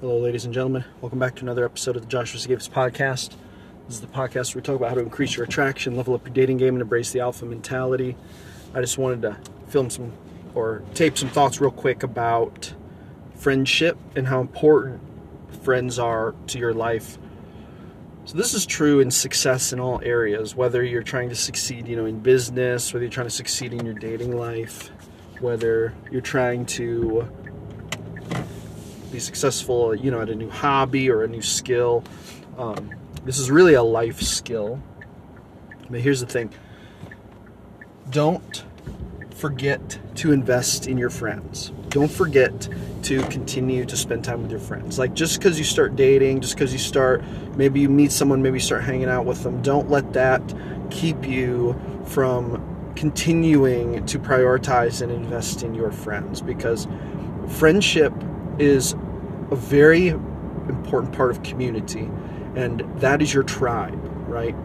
Hello, ladies and gentlemen. Welcome back to another episode of the Joshua Sigafus podcast. This is the podcast where we talk about how to increase your attraction, level up your dating game, and embrace the alpha mentality. I just wanted to film some or tape some thoughts real quick about friendship and how important friends are to your life. So this is true in success in all areas, whether you're trying to succeed, you know, in business, whether you're trying to succeed in your dating life, whether you're trying to be successful, you know, at a new hobby or a new skill. Um, this is really a life skill. But here's the thing don't forget to invest in your friends. Don't forget to continue to spend time with your friends. Like just because you start dating, just because you start, maybe you meet someone, maybe you start hanging out with them, don't let that keep you from continuing to prioritize and invest in your friends because friendship is a very important part of community, and that is your tribe, right?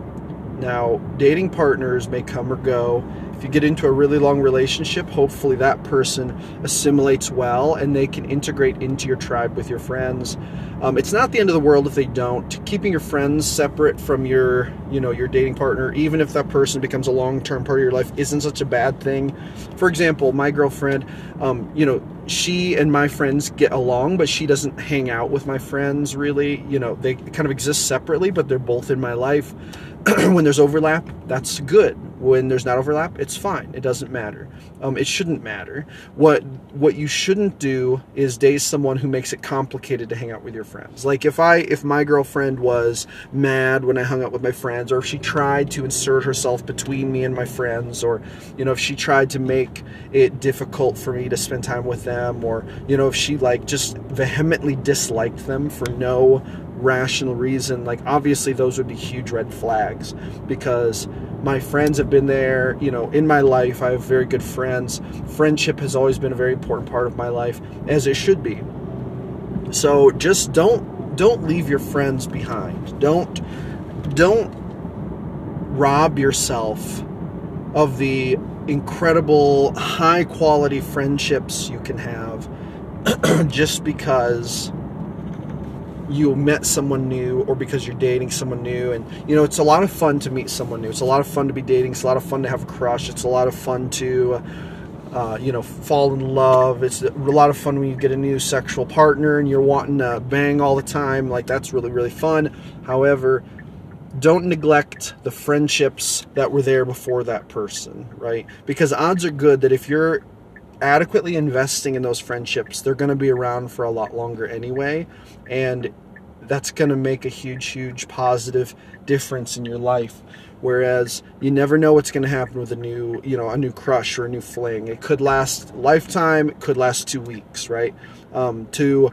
Now, dating partners may come or go. If you get into a really long relationship, hopefully that person assimilates well and they can integrate into your tribe with your friends. Um, it's not the end of the world if they don't. Keeping your friends separate from your, you know, your dating partner, even if that person becomes a long-term part of your life, isn't such a bad thing. For example, my girlfriend, um, you know, she and my friends get along, but she doesn't hang out with my friends really. You know, they kind of exist separately, but they're both in my life. when there's overlap, that's good. When there's not overlap, it's fine. It doesn't matter. Um, it shouldn't matter. What what you shouldn't do is date someone who makes it complicated to hang out with your friends. Like if I if my girlfriend was mad when I hung out with my friends, or if she tried to insert herself between me and my friends, or you know if she tried to make it difficult for me to spend time with them, or you know if she like just vehemently disliked them for no rational reason, like obviously those would be huge red flags because my friends have been there, you know, in my life. I have very good friends. Friendship has always been a very important part of my life, as it should be. So just don't don't leave your friends behind. Don't don't rob yourself of the incredible high quality friendships you can have just because you met someone new or because you're dating someone new. And you know it's a lot of fun to meet someone new. It's a lot of fun to be dating. It's a lot of fun to have a crush. It's a lot of fun to uh, you know fall in love. It's a lot of fun when you get a new sexual partner and you're wanting to bang all the time. Like that's really really fun. However don't neglect the friendships that were there before that person right? Because odds are good that if you're adequately investing in those friendships, they're going to be around for a lot longer anyway. And that's going to make a huge, huge positive difference in your life. Whereas you never know what's going to happen with a new, you know, a new crush or a new fling. It could last lifetime. It could last two weeks, right? Um, to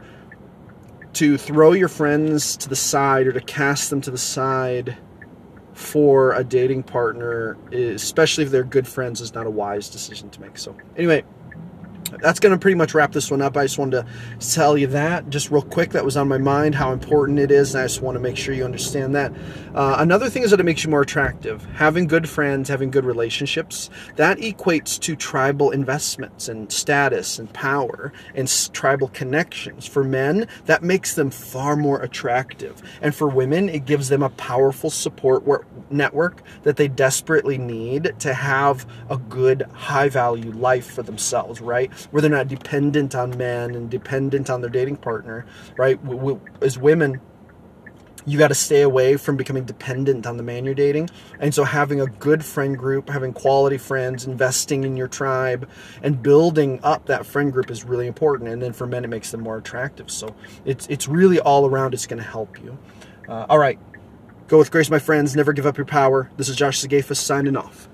to throw your friends to the side or to cast them to the side for a dating partner, especially if they're good friends, is not a wise decision to make. So anyway, that's going to pretty much wrap this one up. I just wanted to tell you that just real quick. That was on my mind, how important it is, and I just want to make sure you understand that. Uh, another thing is that it makes you more attractive. Having good friends, having good relationships, that equates to tribal investments and status and power and tribal connections. For men, that makes them far more attractive. And for women, it gives them a powerful support network that they desperately need to have a good, high value life for themselves, right? Where they're not dependent on men and dependent on their dating partner, right? As women, you got to stay away from becoming dependent on the man you're dating. And so having a good friend group, having quality friends, investing in your tribe, and building up that friend group is really important. And then for men, it makes them more attractive. So it's it's really all around. It's going to help you. Uh, all right, go with grace, my friends. Never give up your power. This is Josh Sigafus signing off.